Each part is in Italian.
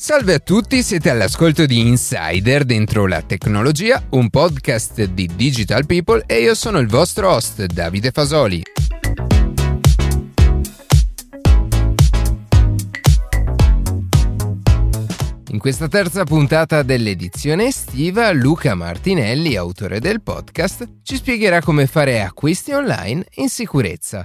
Salve a tutti, siete all'ascolto di Insider dentro la tecnologia, un podcast di Digital People e io sono il vostro host Davide Fasoli. In questa terza puntata dell'edizione estiva, Luca Martinelli, autore del podcast, ci spiegherà come fare acquisti online in sicurezza.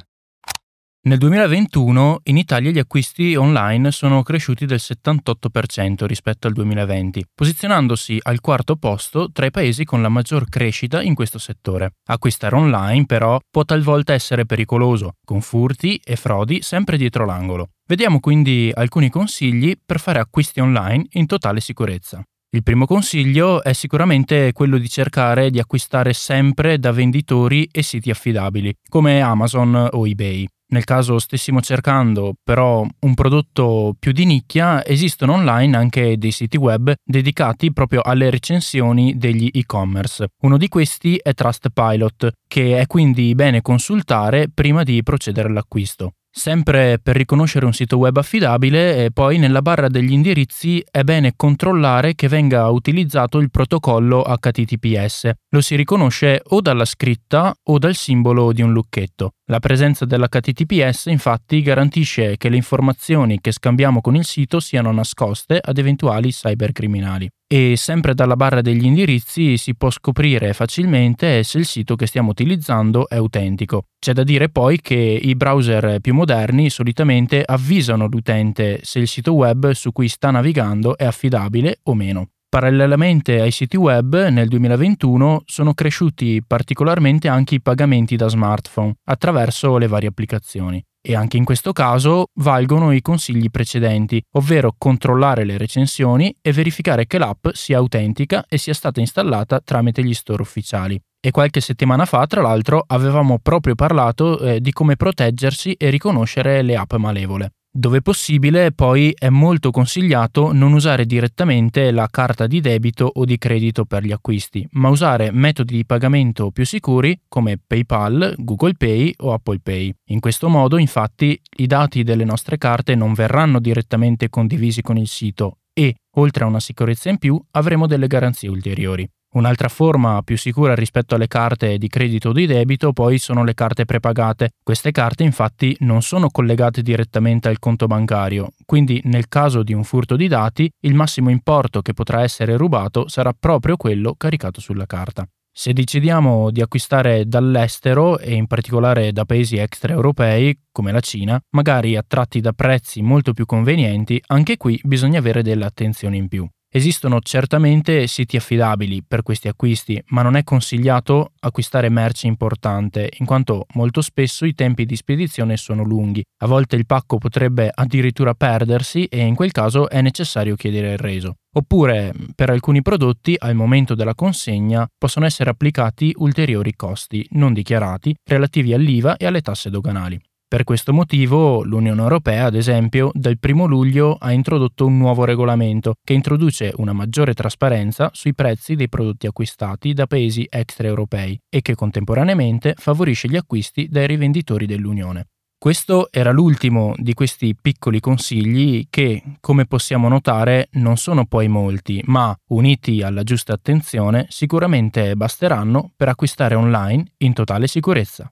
Nel 2021 in Italia gli acquisti online sono cresciuti del 78% rispetto al 2020, posizionandosi al quarto posto tra i paesi con la maggior crescita in questo settore. Acquistare online però può talvolta essere pericoloso, con furti e frodi sempre dietro l'angolo. Vediamo quindi alcuni consigli per fare acquisti online in totale sicurezza. Il primo consiglio è sicuramente quello di cercare di acquistare sempre da venditori e siti affidabili, come Amazon o eBay. Nel caso stessimo cercando però un prodotto più di nicchia, esistono online anche dei siti web dedicati proprio alle recensioni degli e-commerce. Uno di questi è Trustpilot, che è quindi bene consultare prima di procedere all'acquisto. Sempre per riconoscere un sito web affidabile, poi nella barra degli indirizzi è bene controllare che venga utilizzato il protocollo HTTPS. Lo si riconosce o dalla scritta o dal simbolo di un lucchetto. La presenza dell'HTTPS infatti garantisce che le informazioni che scambiamo con il sito siano nascoste ad eventuali cybercriminali. E sempre dalla barra degli indirizzi si può scoprire facilmente se il sito che stiamo utilizzando è autentico. C'è da dire poi che i browser più moderni solitamente avvisano l'utente se il sito web su cui sta navigando è affidabile o meno. Parallelamente ai siti web, nel 2021 sono cresciuti particolarmente anche i pagamenti da smartphone attraverso le varie applicazioni. E anche in questo caso valgono i consigli precedenti, ovvero controllare le recensioni e verificare che l'app sia autentica e sia stata installata tramite gli store ufficiali. E qualche settimana fa, tra l'altro, avevamo proprio parlato eh, di come proteggersi e riconoscere le app malevole. Dove possibile, poi è molto consigliato non usare direttamente la carta di debito o di credito per gli acquisti, ma usare metodi di pagamento più sicuri come PayPal, Google Pay o Apple Pay. In questo modo, infatti, i dati delle nostre carte non verranno direttamente condivisi con il sito e, oltre a una sicurezza in più, avremo delle garanzie ulteriori. Un'altra forma più sicura rispetto alle carte di credito o di debito poi sono le carte prepagate. Queste carte infatti non sono collegate direttamente al conto bancario, quindi nel caso di un furto di dati il massimo importo che potrà essere rubato sarà proprio quello caricato sulla carta. Se decidiamo di acquistare dall'estero e in particolare da paesi extraeuropei come la Cina, magari attratti da prezzi molto più convenienti, anche qui bisogna avere delle attenzioni in più. Esistono certamente siti affidabili per questi acquisti, ma non è consigliato acquistare merce importante, in quanto molto spesso i tempi di spedizione sono lunghi. A volte il pacco potrebbe addirittura perdersi e in quel caso è necessario chiedere il reso. Oppure, per alcuni prodotti, al momento della consegna, possono essere applicati ulteriori costi non dichiarati relativi all'IVA e alle tasse doganali. Per questo motivo l'Unione Europea, ad esempio, dal 1 luglio ha introdotto un nuovo regolamento che introduce una maggiore trasparenza sui prezzi dei prodotti acquistati da paesi extraeuropei e che contemporaneamente favorisce gli acquisti dai rivenditori dell'Unione. Questo era l'ultimo di questi piccoli consigli che, come possiamo notare, non sono poi molti, ma uniti alla giusta attenzione sicuramente basteranno per acquistare online in totale sicurezza.